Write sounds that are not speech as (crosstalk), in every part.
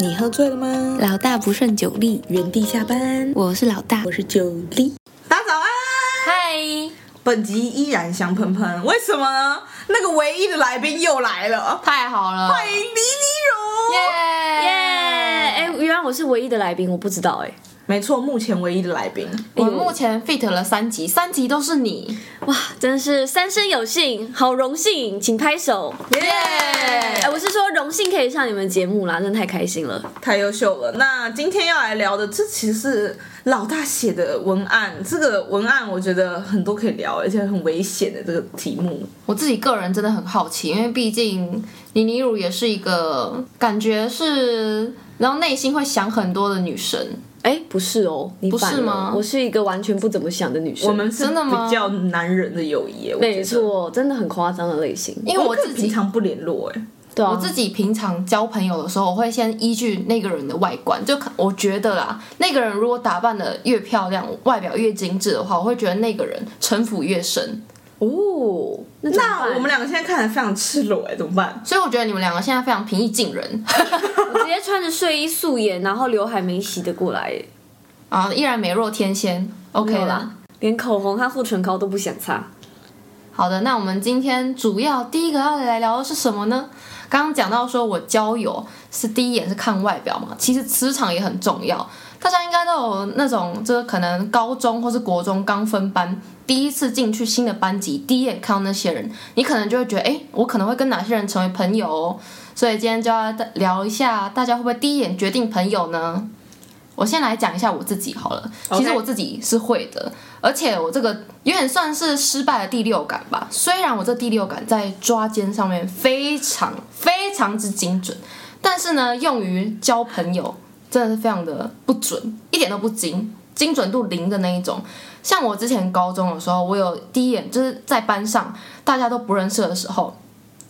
你喝醉了吗？老大不胜酒力，原地下班。我是老大，我是酒力。大家早安，嗨！本集依然香喷喷，为什么呢？那个唯一的来宾又来了，太好了！欢迎李李荣，耶耶！哎，原来我是唯一的来宾，我不知道哎。没错，目前唯一的来宾，我目前 fit 了三集，三集都是你，哇，真是三生有幸，好荣幸，请拍手，耶！哎，我是说荣幸可以上你们节目啦，真的太开心了，太优秀了。那今天要来聊的，这其实是老大写的文案，这个文案我觉得很多可以聊，而且很危险的这个题目，我自己个人真的很好奇，因为毕竟李李儒也是一个感觉是，然后内心会想很多的女生。哎，不是哦，你不是吗？我是一个完全不怎么想的女生。我们真的吗比较男人的友谊，没错，真的很夸张的类型。因为我自己平常不联络，哎，对啊，我自己平常交朋友的时候，我会先依据那个人的外观，就我觉得啦，那个人如果打扮的越漂亮，外表越精致的话，我会觉得那个人城府越深。哦，那，那我们两个现在看起来非常赤裸哎，怎么办？所以我觉得你们两个现在非常平易近人。(laughs) 我直接穿着睡衣素颜，然后刘海没洗的过来，啊，依然美若天仙。OK 啦，连口红和护唇膏都不想擦。好的，那我们今天主要第一个要来聊的是什么呢？刚刚讲到说我交友是第一眼是看外表嘛，其实磁场也很重要。大家应该都有那种，就是可能高中或是国中刚分班，第一次进去新的班级，第一眼看到那些人，你可能就会觉得，哎，我可能会跟哪些人成为朋友哦。所以今天就要聊一下，大家会不会第一眼决定朋友呢？我先来讲一下我自己好了。其实我自己是会的，而且我这个有点算是失败的第六感吧。虽然我这第六感在抓奸上面非常非常之精准，但是呢，用于交朋友。真的是非常的不准，一点都不精，精准度零的那一种。像我之前高中的时候，我有第一眼就是在班上大家都不认识的时候，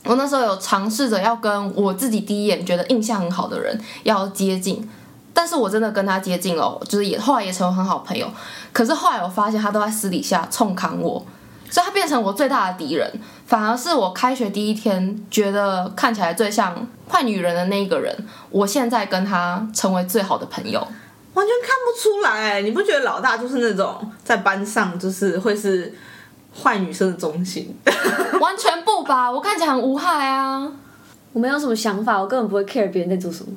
我那时候有尝试着要跟我自己第一眼觉得印象很好的人要接近，但是我真的跟他接近了，就是也后来也成为很好朋友。可是后来我发现他都在私底下冲康我。所以他变成我最大的敌人，反而是我开学第一天觉得看起来最像坏女人的那一个人，我现在跟他成为最好的朋友，完全看不出来。你不觉得老大就是那种在班上就是会是坏女生的中心？(laughs) 完全不吧，我看起来很无害啊，我没有什么想法，我根本不会 care 别人在做什么。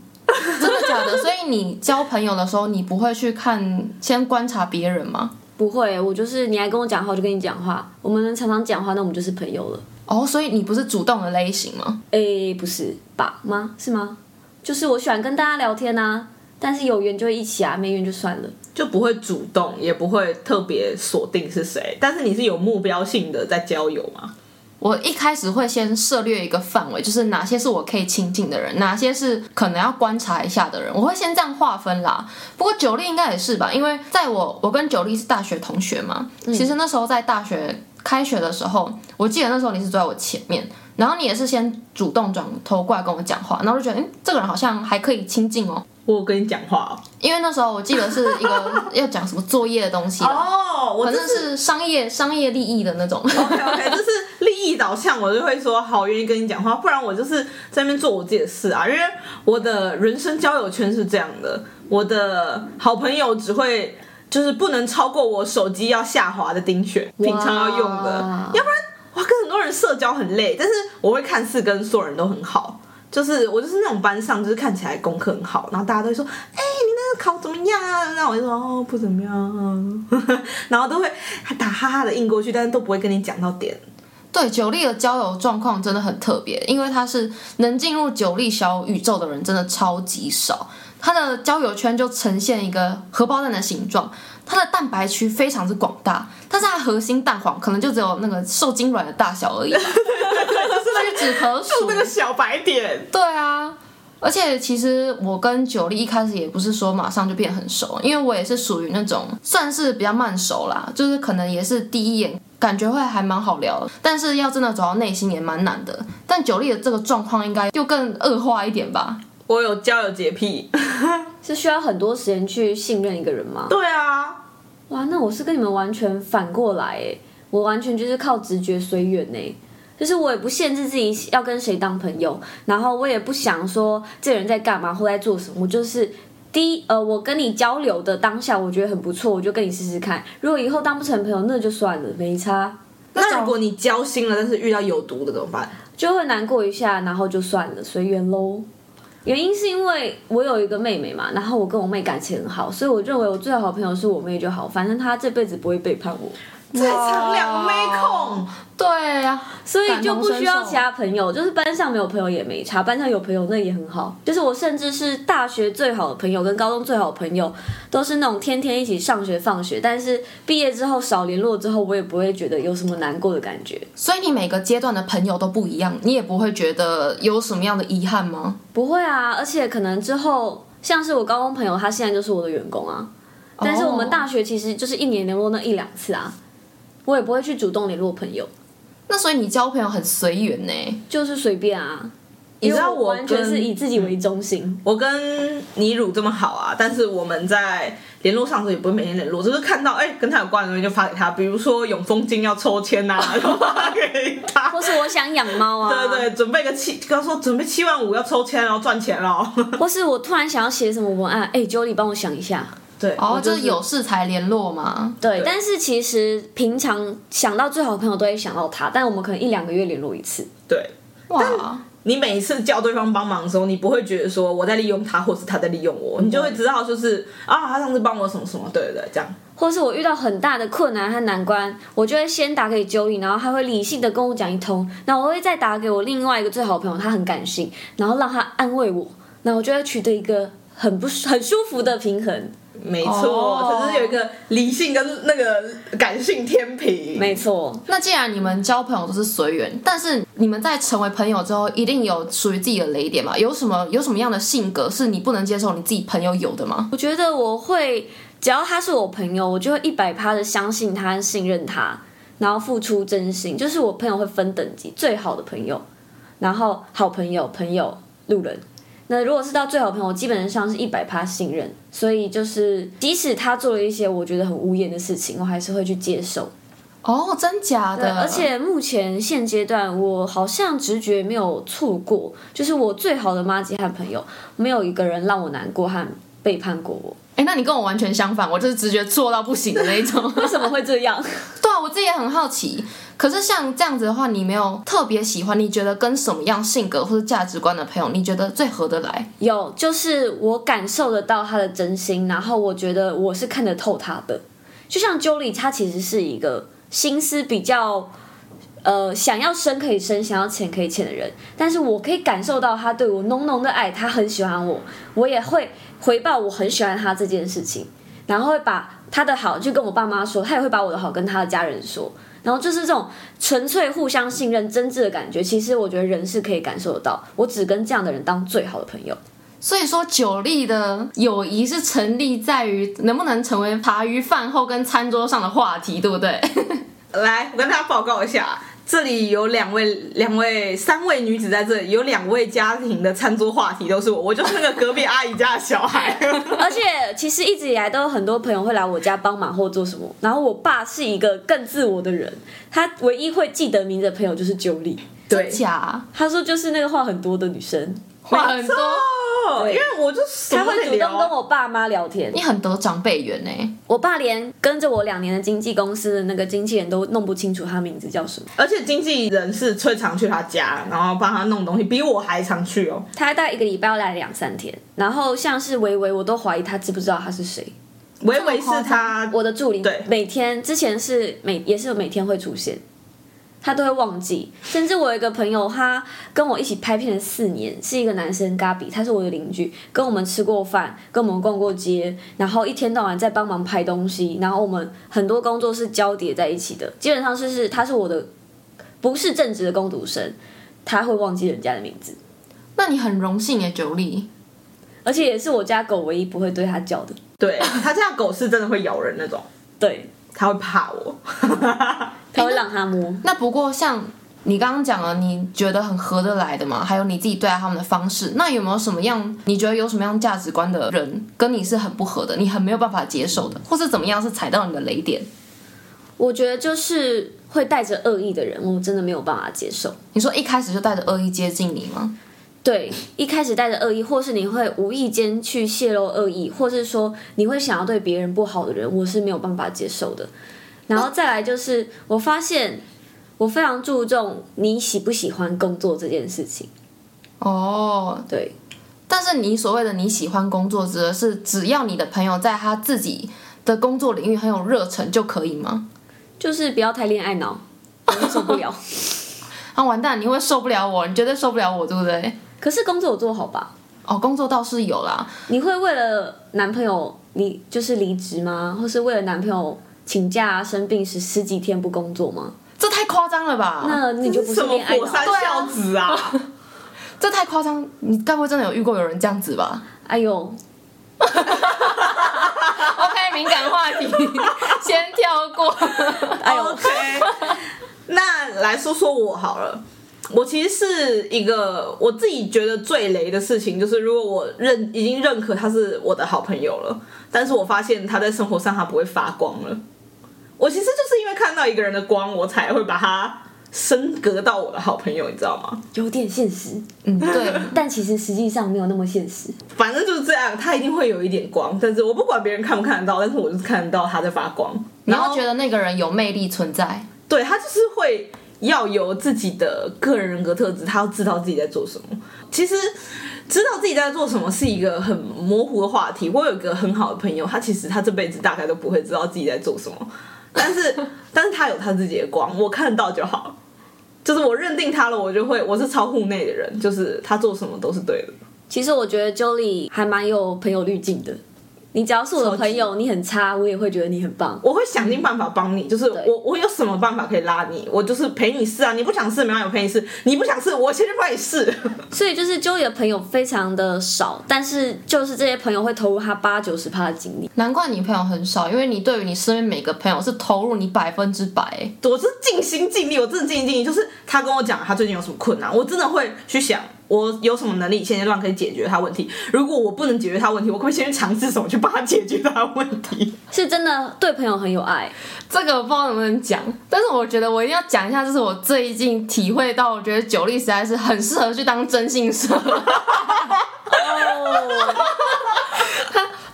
真的假的？所以你交朋友的时候，你不会去看先观察别人吗？不会，我就是你来跟我讲话，我就跟你讲话。我们能常常讲话，那我们就是朋友了。哦，所以你不是主动的类型吗？诶，不是吧？吗？是吗？就是我喜欢跟大家聊天啊，但是有缘就会一起啊，没缘就算了，就不会主动，也不会特别锁定是谁。但是你是有目标性的在交友吗？我一开始会先涉略一个范围，就是哪些是我可以亲近的人，哪些是可能要观察一下的人，我会先这样划分啦。不过九力应该也是吧，因为在我我跟九力是大学同学嘛，嗯、其实那时候在大学开学的时候，我记得那时候你是坐在我前面，然后你也是先主动转头过来跟我讲话，然后我就觉得，嗯，这个人好像还可以亲近哦。我有跟你讲话哦，因为那时候我记得是一个 (laughs) 要讲什么作业的东西哦，我反正是商业商业利益的那种。OK OK，就是利益导向，我就会说好，愿意跟你讲话，不然我就是在那边做我自己的事啊。因为我的人生交友圈是这样的，我的好朋友只会就是不能超过我手机要下滑的钉选，平常要用的，要不然哇，跟很多人社交很累。但是我会看似跟所有人都很好。就是我就是那种班上，就是看起来功课很好，然后大家都会说，哎、欸，你那个考怎么样啊？那我就说，哦，不怎么样啊，然后都会打哈哈的应过去，但是都不会跟你讲到点。对，九力的交友状况真的很特别，因为他是能进入九力小宇宙的人真的超级少，他的交友圈就呈现一个荷包蛋的形状。它的蛋白区非常之广大，但是它核心蛋黄可能就只有那个受精卵的大小而已，(laughs) 就是屈指可数。那个小白点。对啊，而且其实我跟九力一开始也不是说马上就变很熟，因为我也是属于那种算是比较慢熟啦，就是可能也是第一眼感觉会还蛮好聊，但是要真的走到内心也蛮难的。但九力的这个状况应该就更恶化一点吧？我有交友洁癖，(laughs) 是需要很多时间去信任一个人吗？对啊。哇，那我是跟你们完全反过来诶，我完全就是靠直觉随缘呢。就是我也不限制自己要跟谁当朋友，然后我也不想说这人在干嘛或在做什么，我就是第一，呃，我跟你交流的当下，我觉得很不错，我就跟你试试看。如果以后当不成朋友，那就算了，没差。那如果你交心了，但是遇到有毒的怎么办？就会难过一下，然后就算了，随缘喽。原因是因为我有一个妹妹嘛，然后我跟我妹感情很好，所以我认为我最好的朋友是我妹就好，反正她这辈子不会背叛我。在场两个妹控，对呀、啊，所以就不需要其他朋友，就是班上没有朋友也没差，班上有朋友那也很好。就是我甚至是大学最好的朋友跟高中最好的朋友，都是那种天天一起上学放学，但是毕业之后少联络之后，我也不会觉得有什么难过的感觉。所以你每个阶段的朋友都不一样，你也不会觉得有什么样的遗憾吗？不会啊，而且可能之后像是我高中朋友，他现在就是我的员工啊，但是我们大学其实就是一年联络那一两次啊。我也不会去主动联络朋友，那所以你交朋友很随缘呢，就是随便啊。你知道我完全是以自己为中心。我跟倪汝这么好啊，但是我们在联络上的时候也不会每天联络，就是看到哎、欸、跟他有关的东西就发给他，比如说永丰金要抽签呐、啊，(laughs) 就发给他。或是我想养猫啊，对对，准备个七，刚说准备七万五要抽签，然后赚钱了。或是我突然想要写什么文案，哎、欸，Jolie 帮我想一下。对，哦，就是有事才联络嘛。对，对，但是其实平常想到最好的朋友都会想到他，但我们可能一两个月联络一次。对，哇，你每一次叫对方帮忙的时候，你不会觉得说我在利用他，或是他在利用我，你就会知道就是啊，他上次帮我什么什么，对对对，这样。或是我遇到很大的困难和难关，我就会先打给 Joey，然后他会理性的跟我讲一通，然后我会再打给我另外一个最好的朋友，他很感性，然后让他安慰我，然后我就会取得一个很不很舒服的平衡。没错，可是有一个理性跟那个感性天平。没错，那既然你们交朋友都是随缘，但是你们在成为朋友之后，一定有属于自己的雷点嘛？有什么有什么样的性格是你不能接受你自己朋友有的吗？我觉得我会，只要他是我朋友，我就会一百趴的相信他、信任他，然后付出真心。就是我朋友会分等级，最好的朋友，然后好朋友、朋友、路人。那如果是到最好朋友，基本上是一百趴信任，所以就是即使他做了一些我觉得很无言的事情，我还是会去接受。哦，真假的？而且目前现阶段，我好像直觉没有错过，就是我最好的妈吉和朋友，没有一个人让我难过和背叛过我。哎，那你跟我完全相反，我就是直觉错到不行的那一种。(laughs) 为什么会这样？对啊，我自己也很好奇。可是像这样子的话，你没有特别喜欢？你觉得跟什么样性格或者价值观的朋友，你觉得最合得来？有，就是我感受得到他的真心，然后我觉得我是看得透他的。就像 Julie，他其实是一个心思比较，呃，想要深可以深，想要浅可以浅的人。但是我可以感受到他对我浓浓的爱，他很喜欢我，我也会回报我很喜欢他这件事情，然后会把他的好就跟我爸妈说，他也会把我的好跟他的家人说。然后就是这种纯粹互相信任、真挚的感觉，其实我觉得人是可以感受得到。我只跟这样的人当最好的朋友。所以说，Jolie 的友谊是成立在于能不能成为茶余饭后跟餐桌上的话题，对不对？(laughs) 来，我跟大家报告一下。这里有两位、两位、三位女子在这里，有两位家庭的餐桌话题都是我，我就是那个隔壁阿姨家的小孩。(laughs) 而且其实一直以来都有很多朋友会来我家帮忙或做什么。然后我爸是一个更自我的人，他唯一会记得名字的朋友就是 Jolie。对，假？他说就是那个话很多的女生，话很多。因为我就他会主动跟我爸妈聊天，你很得长辈缘呢。我爸连跟着我两年的经纪公司的那个经纪人都弄不清楚他名字叫什么，而且经纪人是最常去他家，然后帮他弄东西，比我还常去哦。他大概一个礼拜要来两三天，然后像是维维，我都怀疑他知不知道他是谁。维维是他我的助理，对，每天之前是每也是每天会出现。他都会忘记，甚至我有一个朋友，他跟我一起拍片了四年，是一个男生 Gabi，他是我的邻居，跟我们吃过饭，跟我们逛过街，然后一天到晚在帮忙拍东西，然后我们很多工作是交叠在一起的，基本上是是他是我的不是正职的工读生，他会忘记人家的名字，那你很荣幸耶，Jolie，而且也是我家狗唯一不会对他叫的，对，他家狗是真的会咬人那种，对，他会怕我。(laughs) 他会让他摸。欸、那，那不过像你刚刚讲了，你觉得很合得来的嘛？还有你自己对待他们的方式，那有没有什么样你觉得有什么样价值观的人跟你是很不合的，你很没有办法接受的，或是怎么样是踩到你的雷点？我觉得就是会带着恶意的人，我真的没有办法接受。你说一开始就带着恶意接近你吗？对，一开始带着恶意，或是你会无意间去泄露恶意，或是说你会想要对别人不好的人，我是没有办法接受的。然后再来就是，我发现我非常注重你喜不喜欢工作这件事情。哦，对。但是你所谓的你喜欢工作，指的是只要你的朋友在他自己的工作领域很有热忱就可以吗？就是不要太恋爱脑，我会受不了。(laughs) 啊，完蛋！你会受不了我，你绝对受不了我，对不对？可是工作有做好吧？哦，工作倒是有啦。你会为了男朋友离就是离职吗？或是为了男朋友请假生病十十几天不工作吗？这太夸张了吧？那你就不是恋爱脑。火山孝子啊！(laughs) 这太夸张，你该不会真的有遇过有人这样子吧？哎呦，(laughs) OK，敏感话题 (laughs) 先跳过。哎呦，OK，那来说说我好了。我其实是一个我自己觉得最雷的事情，就是如果我认已经认可他是我的好朋友了，但是我发现他在生活上他不会发光了。我其实就是因为看到一个人的光，我才会把他。升格到我的好朋友，你知道吗？有点现实，嗯，对，但其实实际上没有那么现实。反正就是这样，他一定会有一点光，但是我不管别人看不看得到，但是我就是看得到他在发光。然后觉得那个人有魅力存在，对，他就是会要有自己的个人人格特质，他要知道自己在做什么。其实知道自己在做什么是一个很模糊的话题。我有一个很好的朋友，他其实他这辈子大概都不会知道自己在做什么，(laughs) 但是但是他有他自己的光，我看到就好。就是我认定他了，我就会，我是超户内的人，就是他做什么都是对的。其实我觉得 Jolie 还蛮有朋友滤镜的。你只要是我的朋友，你很差，我也会觉得你很棒。我会想尽办法帮你，就是我我有什么办法可以拉你，我就是陪你试啊。你不想试，没关系，我陪你试。你不想试，我先去帮你试。(laughs) 所以就是的朋友非常的少，但是就是这些朋友会投入他八九十趴的精力。难怪你朋友很少，因为你对于你身边每个朋友是投入你百分之百。我是尽心尽力，我真的尽心尽力。就是他跟我讲他最近有什么困难，我真的会去想。我有什么能力，现阶段可以解决他问题？如果我不能解决他问题，我可不可以先去尝试什么去帮他解决他的问题？(laughs) 是真的对朋友很有爱，这个我不知道能不能讲，但是我觉得我一定要讲一下，这是我最近体会到，我觉得九力实在是很适合去当征信社。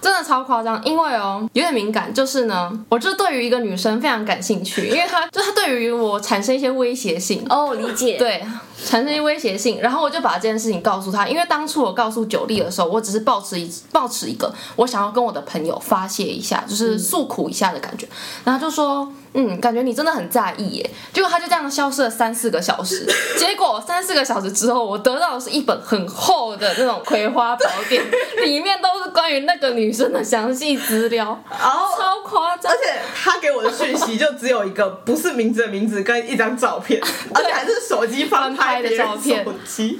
真的超夸张，因为哦有点敏感，就是呢，我就对于一个女生非常感兴趣，(laughs) 因为她就她对于我产生一些威胁性哦，理解对。产生一些威胁性，然后我就把这件事情告诉她。因为当初我告诉九莉的时候，我只是抱持一抱持一个我想要跟我的朋友发泄一下，就是诉苦一下的感觉。然后就说，嗯，感觉你真的很在意耶。结果他就这样消失了三四个小时。(laughs) 结果三四个小时之后，我得到的是一本很厚的那种葵花宝典，里面都是关于那个女生的详细资料，然后超夸我的讯息就只有一个，不是名字的名字跟一张照片，而且还是手机翻拍。的照片，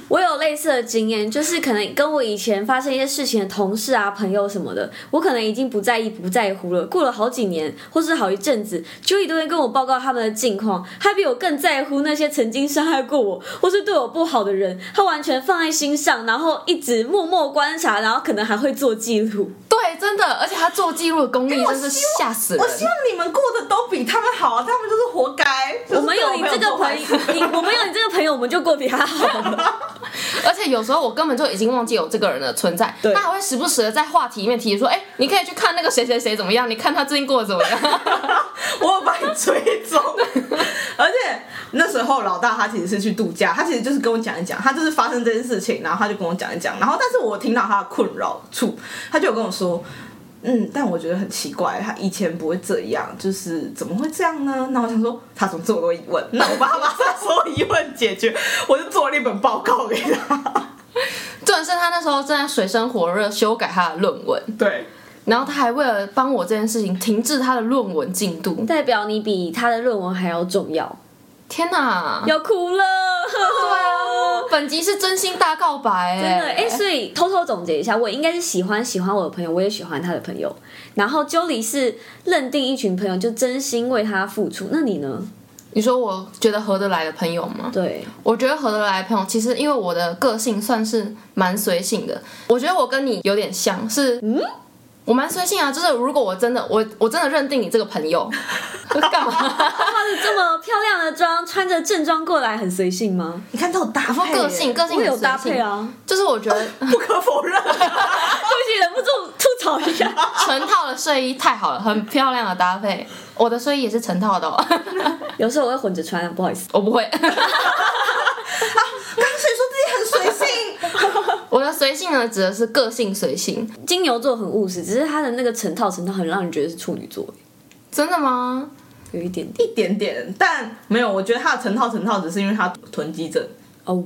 我有类似的经验，就是可能跟我以前发生一些事情的同事啊、朋友什么的，我可能已经不在意、不在乎了。过了好几年，或是好一阵子，Joey 都会跟我报告他们的近况，他比我更在乎那些曾经伤害过我或是对我不好的人，他完全放在心上，然后一直默默观察，然后可能还会做记录。对，真的，而且他做记录的功力真是吓死人。我希望你们过得都比他们好啊，他们就是活该。我们有你这个朋友，你 (laughs) 我们有你这个朋友，我们就。过比他好，而且有时候我根本就已经忘记有这个人的存在，他还会时不时的在话题里面提说：“哎、欸，你可以去看那个谁谁谁怎么样？你看他最近过得怎么样？” (laughs) 我有把你追踪，(laughs) 而且那时候老大他其实是去度假，他其实就是跟我讲一讲，他就是发生这件事情，然后他就跟我讲一讲，然后但是我听到他的困扰处，他就有跟我说。嗯，但我觉得很奇怪，他以前不会这样，就是怎么会这样呢？那我想说，他怎么这么多疑问？那我把他把他所有疑问解决，我就做了一本报告给他。(laughs) 重点是他那时候正在水深火热修改他的论文，对，然后他还为了帮我这件事情停滞他的论文进度，代表你比他的论文还要重要。天哪，要哭了！(laughs) 对啊，本集是真心大告白，真的哎。所以偷偷总结一下，我应该是喜欢喜欢我的朋友，我也喜欢他的朋友。然后 Jolie 是认定一群朋友就真心为他付出。那你呢？你说我觉得合得来的朋友吗？对，我觉得合得来的朋友，其实因为我的个性算是蛮随性的。我觉得我跟你有点像是，嗯。我蛮随性啊，就是如果我真的我我真的认定你这个朋友，(laughs) 干嘛？化着这么漂亮的妆，穿着正装过来，很随性吗？你看这种搭配，个性个性很有搭配啊，就是我觉得 (laughs) 不可否认，(laughs) 对不起，忍不住吐槽一下。成套的睡衣太好了，很漂亮的搭配。我的睡衣也是成套的哦，有时候我会混着穿，不好意思，我不会。我的随性呢，指的是个性随性。金牛座很务实，只是他的那个成套成套很让人觉得是处女座，真的吗？有一点点一点点，但没有。我觉得他的成套成套，只是因为他囤积症。哦。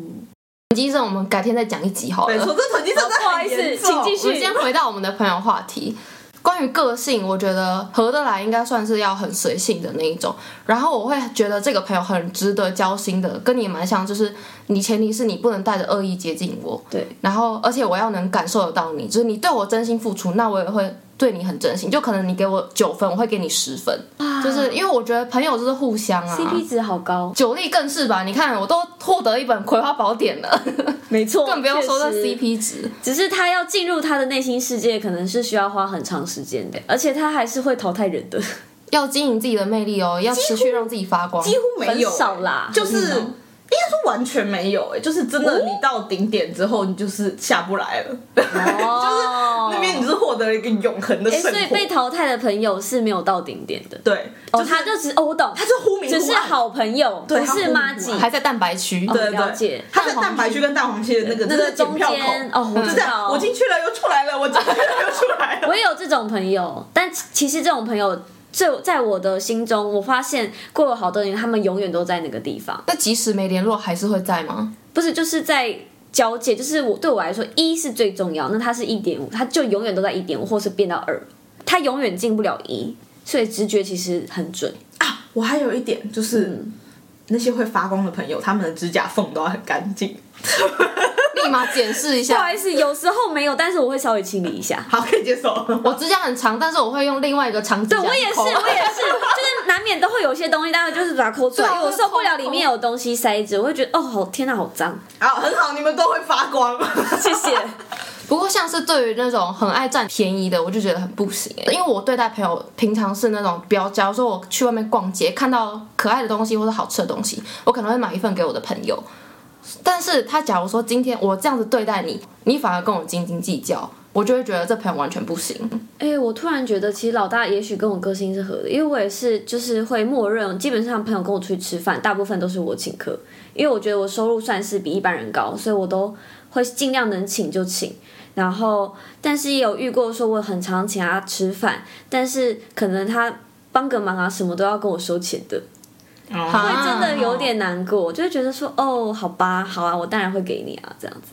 囤积症，我们改天再讲一集好了。对，说，这囤积症不好意思，请继续。我们先回到我们的朋友话题。关于个性，我觉得合得来应该算是要很随性的那一种。然后我会觉得这个朋友很值得交心的，跟你蛮像，就是你前提是你不能带着恶意接近我。对。然后，而且我要能感受得到你，就是你对我真心付出，那我也会对你很真心。就可能你给我九分，我会给你十分。啊。就是因为我觉得朋友就是互相啊。CP 值好高。九力更是吧？你看，我都获得一本《葵花宝典》了。(laughs) 没错。更不用说这 CP 值。只是他要进入他的内心世界，可能是需要花很长时间的，而且他还是会淘汰人的。(laughs) 要经营自己的魅力哦，要持续让自己发光。几乎没有、欸、很少啦，就是。应该说完全没有哎、欸，就是真的，你到顶点之后，你就是下不来了，哦、(laughs) 就是那边你是获得了一个永恒的生活、欸。所以被淘汰的朋友是没有到顶点的。对，哦，他就只哦，我懂，他是忽明忽暗，只是好朋友，不是妈吉，还在蛋白区。对，了解。他在蛋白区跟蛋黄区的那个那个中间哦，我知道，我进去了又出来了，我进去了又出来了。(laughs) 我也有这种朋友，但其实这种朋友。这在我的心中，我发现过了好多年，他们永远都在那个地方。那即使没联络，还是会在吗？不是，就是在交界。就是我对我来说，一是最重要，那它是一点五，它就永远都在一点五，或是变到二，它永远进不了一。所以直觉其实很准啊。我还有一点就是，嗯、那些会发光的朋友，他们的指甲缝都要很干净。(laughs) 立马检视一下。不好意思，有时候没有，但是我会稍微清理一下。好，可以接受。(laughs) 我指甲很长，但是我会用另外一个长指甲。对，我也是，我也是，就是难免都会有些东西，但是就是把它抠出来，因为我受不了里面有东西塞着，我会觉得哦，好天哪，好脏。好，很好，你们都会发光，(laughs) 谢谢。不过像是对于那种很爱占便宜的，我就觉得很不行，因为我对待朋友平常是那种比较，假如说我去外面逛街，看到可爱的东西或者好吃的东西，我可能会买一份给我的朋友。但是他假如说今天我这样子对待你，你反而跟我斤斤计较，我就会觉得这朋友完全不行。哎、我突然觉得其实老大也许跟我个性是合的，因为我也是就是会默认，基本上朋友跟我出去吃饭，大部分都是我请客，因为我觉得我收入算是比一般人高，所以我都会尽量能请就请。然后，但是也有遇过说我很常请他吃饭，但是可能他帮个忙啊什么都要跟我收钱的。会真的有点难过，就会觉得说，哦，好吧，好啊，我当然会给你啊，这样子。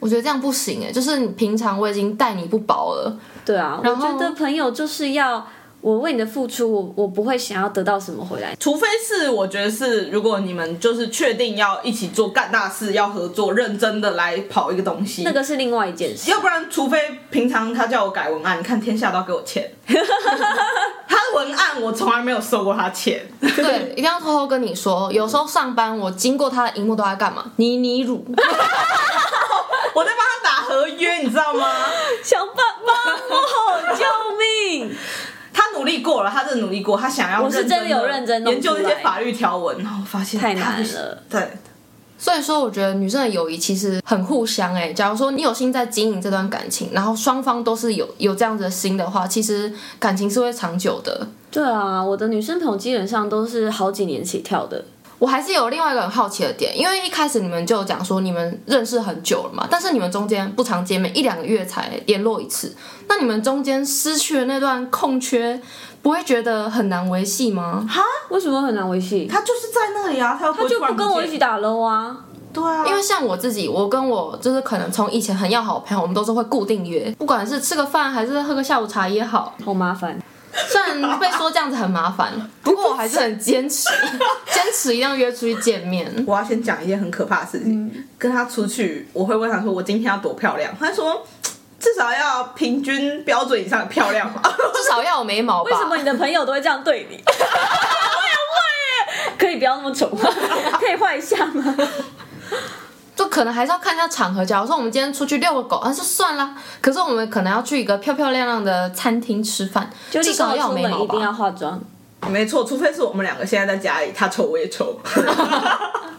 我觉得这样不行哎，就是你平常我已经待你不薄了，对啊，我觉得朋友就是要。我为你的付出，我我不会想要得到什么回来，除非是我觉得是，如果你们就是确定要一起做干大事，要合作，认真的来跑一个东西，那个是另外一件事。要不然，除非平常他叫我改文案，你看天下都要给我钱，他的文案我从来没有收过他钱。对，一定要偷偷跟你说，有时候上班我经过他的荧幕都在干嘛？泥泥乳，(laughs) 我在帮他打合约，你知道吗？想爸爸，我好救命！他努力过了，他真的努力过，他想要我是真的有认真研究那些法律条文，然后发现太难了。对，所以说我觉得女生的友谊其实很互相哎。假如说你有心在经营这段感情，然后双方都是有有这样子的心的话，其实感情是会长久的。对啊，我的女生朋友基本上都是好几年起跳的。我还是有另外一个很好奇的点，因为一开始你们就讲说你们认识很久了嘛，但是你们中间不常见面，一两个月才联络一次，那你们中间失去的那段空缺，不会觉得很难维系吗？哈？为什么很难维系？他就是在那里啊，他他就不跟我一起打 LOL 啊？对啊，因为像我自己，我跟我就是可能从以前很要好的朋友，我们都是会固定约，不管是吃个饭还是喝个下午茶也好，好麻烦。虽然被说这样子很麻烦，(laughs) 不过我还是很坚持，(laughs) 坚持一定要约出去见面。我要先讲一件很可怕的事情，嗯、跟他出去，我会问他说：“我今天要多漂亮？”他说：“至少要平均标准以上的漂亮嘛，(laughs) 至少要有眉毛吧。”为什么你的朋友都会这样对你？(laughs) 我也会耶，可以不要那么丑吗？(laughs) 可以画一下吗？就可能还是要看一下场合。假如说我们今天出去遛个狗，那就算了。可是我们可能要去一个漂漂亮亮的餐厅吃饭，就至少要眉毛一定要。化妆。没错，除非是我们两个现在在家里，他丑我也丑。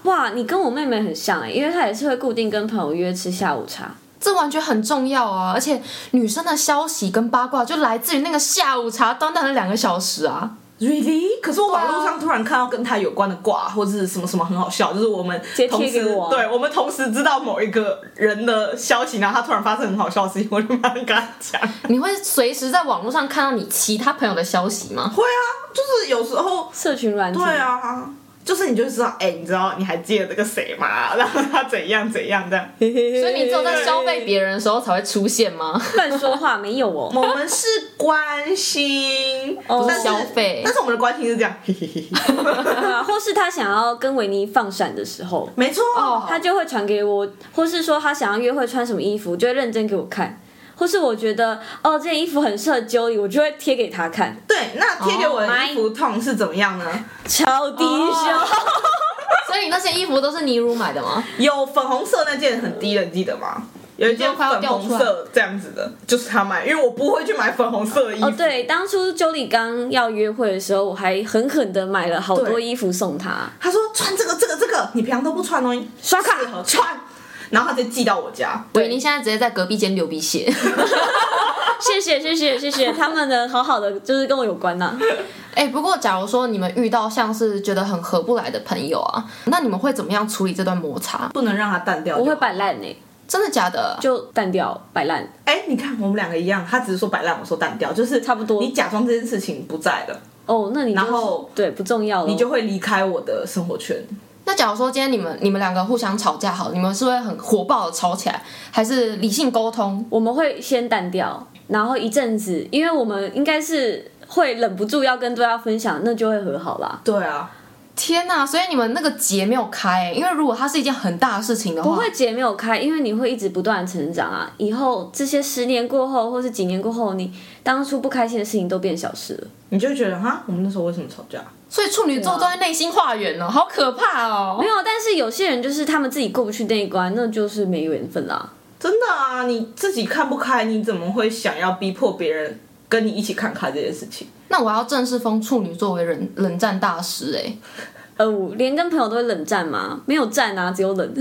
哇，你跟我妹妹很像哎，因为她也是会固定跟朋友约吃下午茶。这完全很重要啊！而且女生的消息跟八卦就来自于那个下午茶，短短的两个小时啊。Really？可是我网络上突然看到跟他有关的卦，或者是什么什么很好笑，就是我们同时对我们同时知道某一个人的消息，然后他突然发生很好笑的事情，我就马上跟他讲。你会随时在网络上看到你其他朋友的消息吗？会啊，就是有时候，社群软件。对啊，就是你就知道，哎、你知道你还记得这个谁吗？(laughs) 然后他怎样怎样这样。(laughs) 所以你只有在消费别人的时候才会出现吗？乱说话没有哦。(laughs) 我们是关心，哦但是消费但是我们的关心是这样，嘿嘿嘿。啊或是他想要跟维尼放闪的时候，没错，哦他就会传给我，或是说他想要约会穿什么衣服，就会认真给我看。或是我觉得哦，这件衣服很适合 Joey，我就会贴给他看。对，那贴给我的哦衣服痛是怎么样呢？超低胸，哦 (laughs) 所以你那些衣服都是尼如买的吗？有粉红色那件很低的，你记得吗？有一件快要粉红色这样子的，就是他买，因为我不会去买粉红色的衣服。哦，对，当初 Joey 刚要约会的时候，我还狠狠的买了好多衣服送他。他说穿这个这个这个，你平常都不穿哦，刷卡适合穿。然后他再寄到我家。对，你现在直接在隔壁间流鼻血。(laughs) 谢谢谢谢谢谢，他们的好好的就是跟我有关呐、(laughs) 哎、不过假如说你们遇到像是觉得很合不来的朋友啊，那你们会怎么样处理这段摩擦？不能让它淡掉。我会。摆烂呢，真的假的？就淡掉摆烂。哎，你看我们两个一样，他只是说摆烂，我说淡掉，就是差不多你假装这件事情不在了，哦，那你就是然后对不重要了，你就会离开我的生活圈。那假如说今天你们你们两个互相吵架，好，你们是会很火爆的吵起来，还是理性沟通？我们会先淡掉，然后一阵子，因为我们应该是会忍不住要跟对方分享，那就会和好啦。对啊，天呐！所以你们那个结没有开、欸，因为如果它是一件很大的事情的话，不会结没有开，因为你会一直不断成长啊。以后这些十年过后，或是几年过后，你当初不开心的事情都变小事了。你就觉得哈，我们那时候为什么吵架？所以处女座都在内心化缘哦，好可怕哦！没有，但是有些人就是他们自己过不去那一关，那就是没缘分啦。真的啊，你自己看不开，你怎么会想要逼迫别人跟你一起看开这件事情？那我要正式封处女作为冷冷战大师哎、呃，我连跟朋友都会冷战吗？没有战啊，只有冷。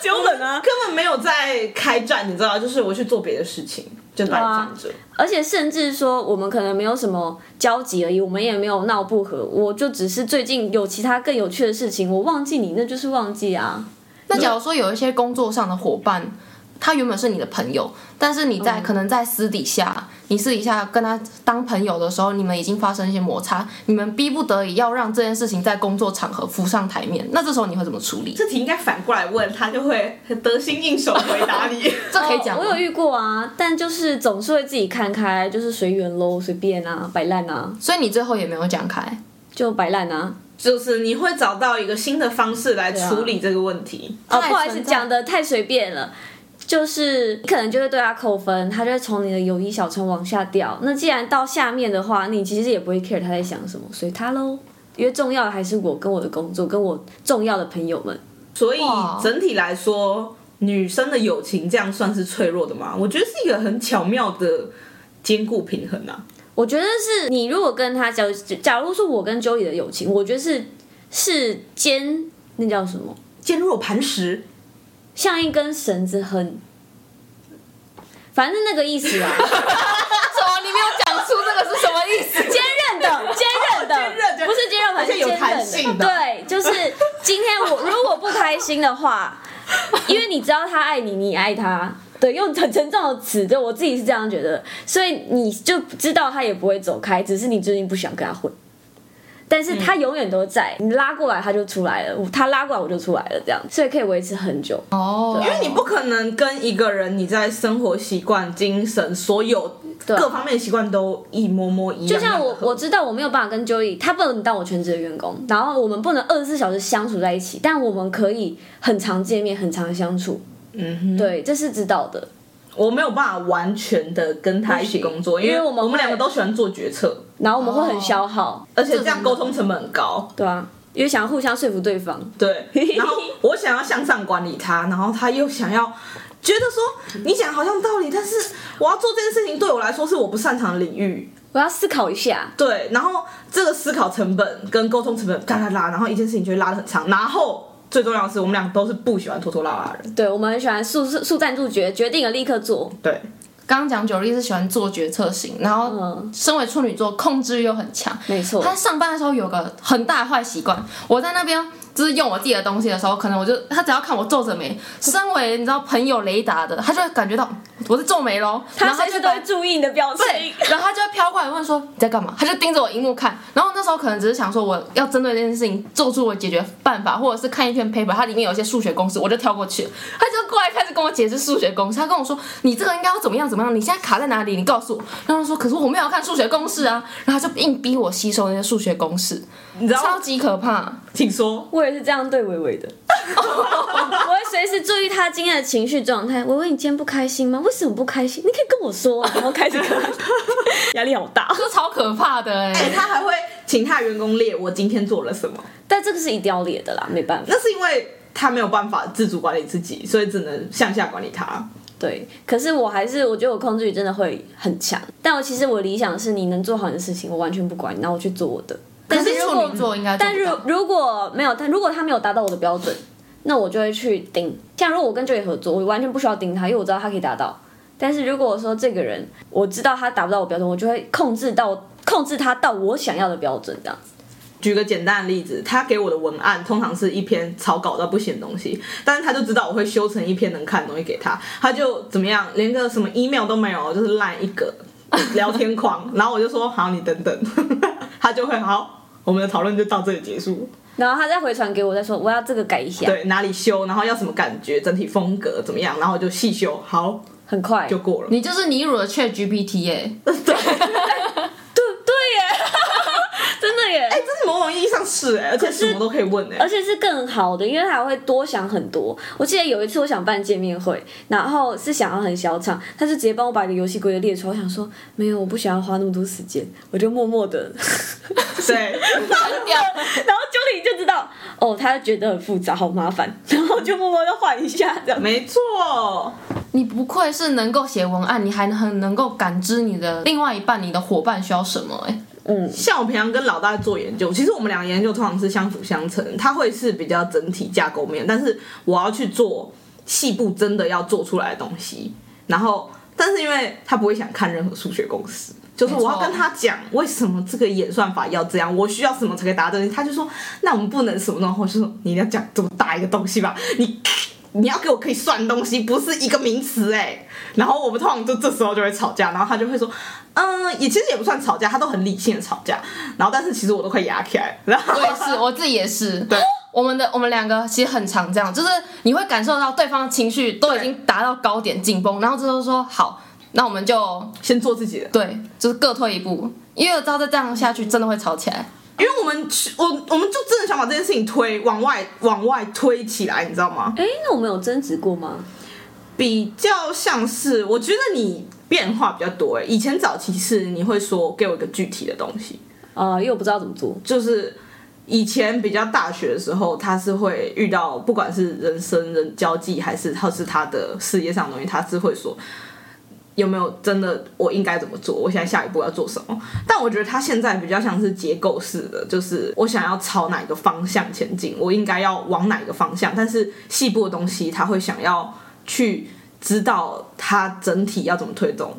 只有冷啊，(laughs) 根本没有在开战，你知道？就是我去做别的事情，就把你放着。而且甚至说，我们可能没有什么交集而已，我们也没有闹不和，我就只是最近有其他更有趣的事情，我忘记你，那就是忘记啊。那假如说有一些工作上的伙伴，他原本是你的朋友，但是你在、可能在私底下，你私底下跟他当朋友的时候，你们已经发生一些摩擦，你们逼不得已要让这件事情在工作场合浮上台面，那这时候你会怎么处理？这题应该反过来问他，就会很得心应手回答你。(laughs) 这可以讲、哦我有遇过啊，但就是总是会自己看开，就是随缘喽，随便啊，摆烂啊，所以你最后也没有讲开。就摆烂啊。就是你会找到一个新的方式来处理这个问题。哦，不好意思，讲的太随便了。就是你可能就会对他扣分，他就会从你的友谊小船往下掉。那既然到下面的话，你其实也不会 care 他在想什么，随他喽。因为重要的还是我跟我的工作，跟我重要的朋友们。所以整体来说，女生的友情这样算是脆弱的吗？我觉得是一个很巧妙的兼顾平衡啊。我觉得是你如果跟他交，假如说我跟 Joey 的友情，我觉得是是坚，那叫什么？坚若磐石，像一根绳子很，反正那个意思啊，(laughs) 什么？你没有讲出这个是什么意思？(laughs) 坚韧的，坚韧的，不是坚韧，而且有弹性的对，就是今天我如果不开心的话，(laughs) 因为你知道他爱你，你爱他。对，用很沉重的词，就我自己是这样觉得，所以你就知道他也不会走开，只是你最近不想跟他混。但是他永远都在，你拉过来他就出来了，他拉过来我就出来了，这样，所以可以维持很久。哦，因为你不可能跟一个人你在生活习惯、精神所有各方面的习惯都一模模一样。就像我我知道我没有办法跟 Joey，他不能当我全职的员工，然后我们不能二十四小时相处在一起，但我们可以很常见面、很常相处。嗯哼，对，这是知道的。我没有办法完全的跟他一起工作，因为我们会我们两个都喜欢做决策，然后我们会很消耗，而且这样沟通成本很高。对啊，因为想要互相说服对方。对，(laughs) 然后我想要向上管理他，然后他又想要觉得说你讲好像道理，但是我要做这件事情对我来说是我不擅长的领域，我要思考一下。对，然后这个思考成本跟沟通成本嘎嘎拉，然后一件事情就会拉得很长，然后最重要的是我们俩都是不喜欢拖拖拉拉的人，对，我们很喜欢速速速战速决，决定了立刻做。对。刚刚讲九力是喜欢做决策型，然后身为处女座，控制欲又很强。没错，他上班的时候有个很大的坏习惯，我在那边。就是用我自己的东西的时候，可能我就他只要看我皱着眉，身为你知道朋友雷达的，他就会感觉到我是皱眉喽。他随时都会注意你的表情，对，然后他就会飘过来问说你在干嘛？他就盯着我荧幕看，然后那时候可能只是想说我要针对这件事情做出我解决办法，或者是看一篇 paper，它里面有一些数学公式，我就跳过去，他就过来开始跟我解释数学公式，他跟我说你这个应该要怎么样怎么样，你现在卡在哪里？你告诉我。然后他说可是我没有看数学公式啊，然后他就硬逼我吸收那些数学公式，你知道超级可怕。请说，我也是这样对维维。的，我会随时注意他今天的情绪状态。伟伟你今天不开心吗？为什么不开心？你可以跟我说，然后开始 (laughs) 压力好大，这超可怕的哎、欸！他还会请他员工列我今天做了什么，但这个是一定要列的啦，没办法。那是因为他没有办法自主管理自己，所以只能向下管理他。对，可是我还是我觉得我控制欲真的会很强。但我其实我理想是你能做好你的事情，我完全不管你，然后我去做我的。但是如果但是如果没有，但如果他没有达到我的标准，那我就会去盯。像如果我跟 Joy 合作，我完全不需要盯他，因为我知道他可以达到。但是如果说这个人，我知道他达不到我标准，我就会控制到控制他到我想要的标准，这样子。举个简单的例子，他给我的文案通常是一篇草稿到不行的东西，但是他就知道我会修成一篇能看的东西给他，他就怎么样，连个什么 email 都没有，就是烂一个聊天框，然后我就说好，你等等，(laughs) 他就会好。我们的讨论就到这里结束，然后他再回传给我，再说我要这个改一下，对，哪里修，然后要什么感觉，整体风格怎么样，然后就细修，好，很快就过了。你就是你辱了 ChatGPT 耶，(laughs) (laughs) 对。真的耶！哎、欸，这是某种意义上是哎，而且什么都可以问哎，而且是更好的，因为他还会多想很多。我记得有一次我想办见面会，然后是想要很小场，他就直接帮我把一个游戏规则列出来。我想说没有，我不想要花那么多时间，我就默默的对，掉 (laughs) 然后 Julie 就知道哦，他觉得很复杂，好麻烦，然后就默默的换一下这样。没错，你不愧是能够写文案，你还很能够感知你的另外一半，你的伙伴需要什么哎。嗯，像我平常跟老大做研究，其实我们两个研究通常是相辅相成。他会是比较整体架构面，但是我要去做细部真的要做出来的东西。然后，但是因为他不会想看任何数学公式，就是我要跟他讲为什么这个演算法要这样，我需要什么才可以达到。他就说，那我们不能什么东西，我就说你要讲这么大一个东西吧，你。你要给我可以算东西，不是一个名词哎。(laughs) 然后我们通常就这时候就会吵架，然后他就会说，嗯，也其实也不算吵架，他都很理性的吵架。然后但是其实我都快压起来。然后我也是，我自己也是。(laughs) 对，我们的我们两个其实很常这样，就是你会感受到对方的情绪都已经达到高点紧绷，然后之后说好，那我们就先做自己的。对，就是各退一步，因为我知道再这样下去真的会吵起来。因为我们我我们就真的想把这件事情推往外往外推起来，你知道吗？哎，那我们有争执过吗？比较像是，我觉得你变化比较多。哎，以前早期是你会说给我一个具体的东西啊，呃，因为我不知道怎么做。就是以前比较大学的时候，他是会遇到不管是人生人交际还是或是他的事业上的东西，他是会说。有没有真的？我应该怎么做？我现在下一步要做什么？但我觉得他现在比较像是结构式的，就是我想要朝哪个方向前进，我应该要往哪个方向。但是细部的东西，他会想要去知道他整体要怎么推动，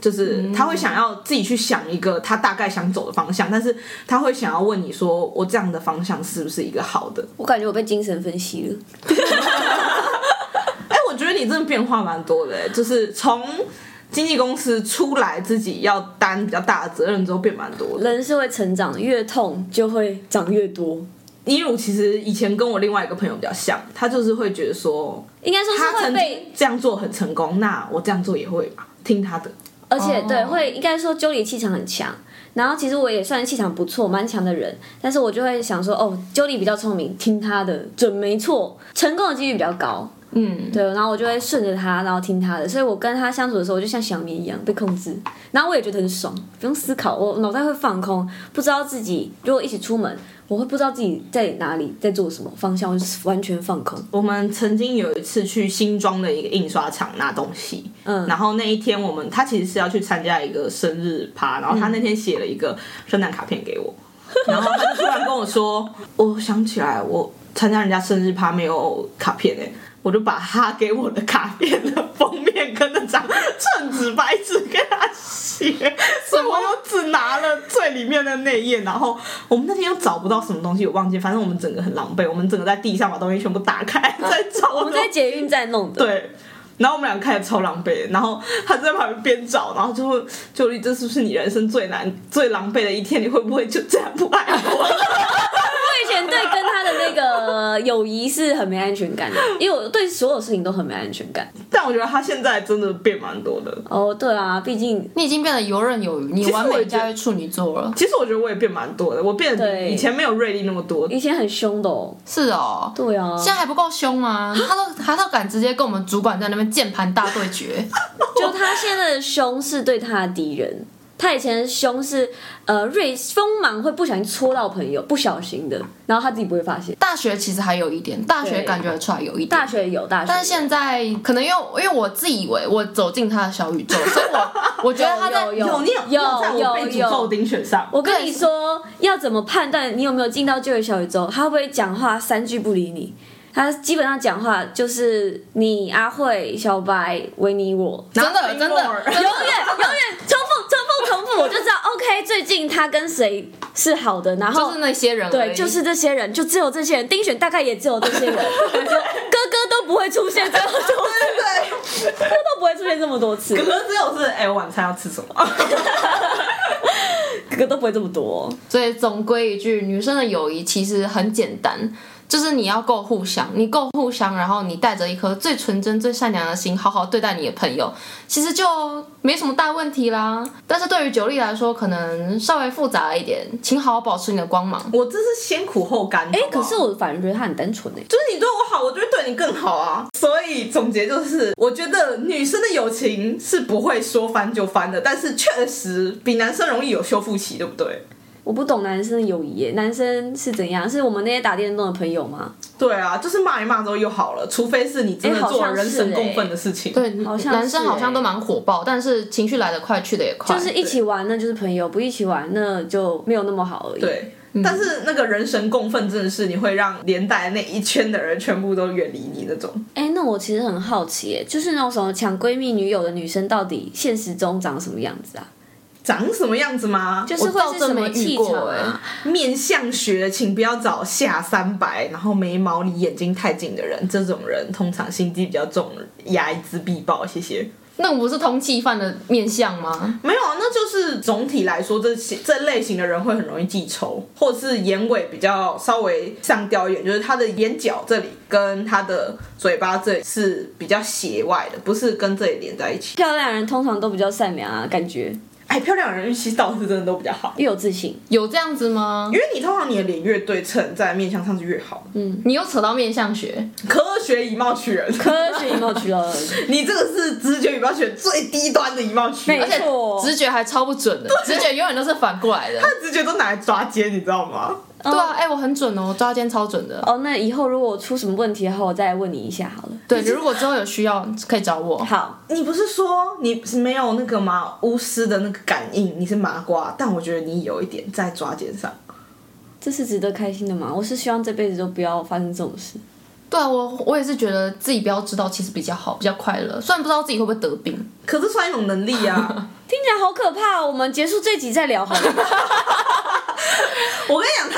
就是他会想要自己去想一个他大概想走的方向，但是他会想要问你说，我这样的方向是不是一个好的？我感觉我被精神分析了。(laughs) 哎我觉得你真的变化蛮多的，就是从经纪公司出来，自己要担比较大的责任之后，变蛮多的。人是会成长，越痛就会长越多。一如其实以前跟我另外一个朋友比较像，他就是会觉得说，应该说是会被这样做很成功，那我这样做也会吧，听他的。而且对，会应该说 Jolie 气场很强，然后其实我也算气场不错，蛮强的人，但是我就会想说，哦，Jolie 比较聪明，听他的准没错，成功的几率比较高。嗯，对，然后我就会顺着他，然后听他的，所以我跟他相处的时候，我就像小绵一样被控制，然后我也觉得很爽，不用思考，我脑袋会放空，不知道自己如果一起出门，我会不知道自己在哪里，在做什么方向，我就是完全放空。我们曾经有一次去新庄的一个印刷厂拿东西，嗯，然后那一天我们他其实是要去参加一个生日趴，然后他那天写了一个圣诞卡片给我，然后他就突然跟我说，(laughs) 我想起来我参加人家生日趴没有卡片哎。我就把他给我的卡片的封面跟那张衬纸白纸给他写，所以我又只拿了最里面的那页。然后我们那天又找不到什么东西，我忘记，反正我们整个很狼狈，我们整个在地上把东西全部打开 (laughs) 在找。我们在捷运站弄的。对，然后我们俩看着超狼狈，然后他在旁边边找，然后就会就这是不是你人生最难最狼狈的一天？你会不会就这样不爱我？(laughs) 对跟他的那个友谊是很没安全感的，因为我对所有事情都很没安全感。但我觉得他现在真的变蛮多的。哦，对啊，毕竟你已经变得游刃有余，你完美驾驭处女座了。其实我觉得我也变蛮多的，我变得比以前没有锐利那么多。以前很凶的哦。是哦。对啊。现在还不够凶吗？(gasps) 他都他都敢直接跟我们主管在那边键盘大对决。就他现在的凶是对他的敌人。他以前凶是，呃，锐锋芒会不小心戳到朋友，不小心的，然后他自己不会发现。大学其实还有一点，大学感觉出来有一点。大学有大学，但是现在可能因为因为我自以为我走进他的小宇宙，所以我 (laughs) 我觉得他在有有有有有有被诅咒钉选上。我跟你说，要怎么判断你有没有进到这个小宇宙？他会不会讲话三句不理你？他基本上讲话就是你阿慧、小白、维尼我，真的真的永远永远重复重复重复，我就知道 OK。最近他跟谁是好的，然后就是那些人，对，就是这些人，就只有这些人。丁选大概也只有这些人，(laughs) 哥哥都不会出现这么多次，对，哥都不会出现这么多次。哥哥只有是哎，我晚餐要吃什么？(laughs) 哥哥都不会这么多。所以总归一句，女生的友谊其实很简单。就是你要够互相，你够互相，然后你带着一颗最纯真、最善良的心，好好对待你的朋友，其实就没什么大问题啦。但是对于九力来说，可能稍微复杂一点，请好好保持你的光芒。我这是先苦后甘。哎、欸，可是我反而觉得他很单纯哎，就是你对我好，我就会对你更好啊。所以总结就是，我觉得女生的友情是不会说翻就翻的，但是确实比男生容易有修复期，对不对？我不懂男生的友谊耶，男生是怎样？是我们那些打电动的朋友吗？对啊，就是骂一骂之后又好了，除非是你真的做了人神共愤的事情。对，好像男生好像都蛮火爆，但是情绪来得快，去得也快。就是一起玩，那就是朋友；不一起玩，那就没有那么好而已。对，嗯、但是那个人神共愤真的是你会让连带那一圈的人全部都远离你那种。哎，那我其实很好奇，哎，就是那种什么抢闺蜜女友的女生，到底现实中长什么样子啊？长什么样子吗？就是会是什么气场啊？面相学，请不要找下三白，然后眉毛离眼睛太近的人，这种人通常心机比较重，睚眦必报。谢谢。那个不是通缉犯的面相吗？没有，那就是总体来说，这些这类型的人会很容易记仇，或者是眼尾比较稍微上吊一点，就是他的眼角这里跟他的嘴巴这里是比较斜外的，不是跟这里连在一起。漂亮人通常都比较善良啊，感觉。哎，漂亮的人运气倒是真的都比较好，越有自信，有这样子吗？因为你通常你的脸越对称，在面相上是越好。嗯，你又扯到面相学，科学以貌取人，科学以貌取人，(laughs) 你这个是直觉以貌取人最低端的以貌取人，而且，直觉还超不准的，直觉永远都是反过来的，他的直觉都拿来抓奸，你知道吗？对啊，哎、欸，我很准哦，抓奸超准的。哦，那以后如果出什么问题的话，我再来问你一下好了。对，你如果之后有需要，可以找我。(laughs) 好，你不是说你没有那个吗？巫师的那个感应，你是麻瓜，但我觉得你有一点在抓奸上，这是值得开心的吗？我是希望这辈子都不要发生这种事。对啊，我我也是觉得自己不要知道，其实比较好，比较快乐。虽然不知道自己会不会得病，可是算一种能力啊。(laughs) 听起来好可怕哦。我们结束这集再聊好了。(laughs) 我跟你讲，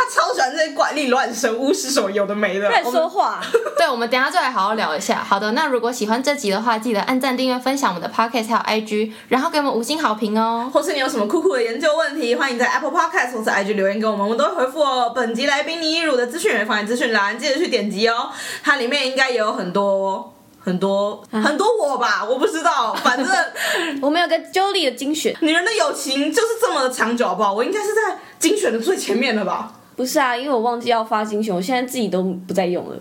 他超喜欢这些怪力乱神、巫师什么有的没的。在说话。对，我们等一下就来好好聊一下。好的，那如果喜欢这集的话，记得按赞、订阅、分享我们的 Podcast 还有 IG，然后给我们五星好评哦。或是你有什么酷酷的研究问题，欢迎在 Apple Podcast 或是 IG 留言给我们，我们都会回复哦。本集来宾倪一儒的资讯也放在资讯栏，记得去点击哦。它里面应该也有很多。很多、啊、很多我吧，我不知道，反正 (laughs) 我们有个 Jolie 的精选，女人的友情就是这么的长久，好不好？我应该是在精选的最前面的吧？不是啊，因为我忘记要发精选，我现在自己都不再用了。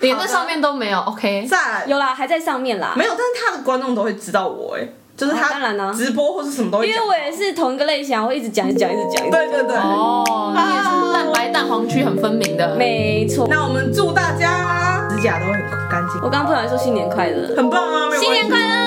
连在上面都没有，OK。在有啦，还在上面啦。没有，但是他的观众都会知道我哎，就是他当然啦直播或是什么都会讲。因为我也是同一个类型，我会一直讲，一直讲，一直讲。对对对。哦，你也是蛋白蛋黄区很分明的。没错。那我们祝大家指甲都会很干净。我刚刚不小心说新年快乐。很棒啊！新年快乐。